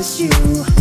miss you.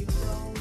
You know?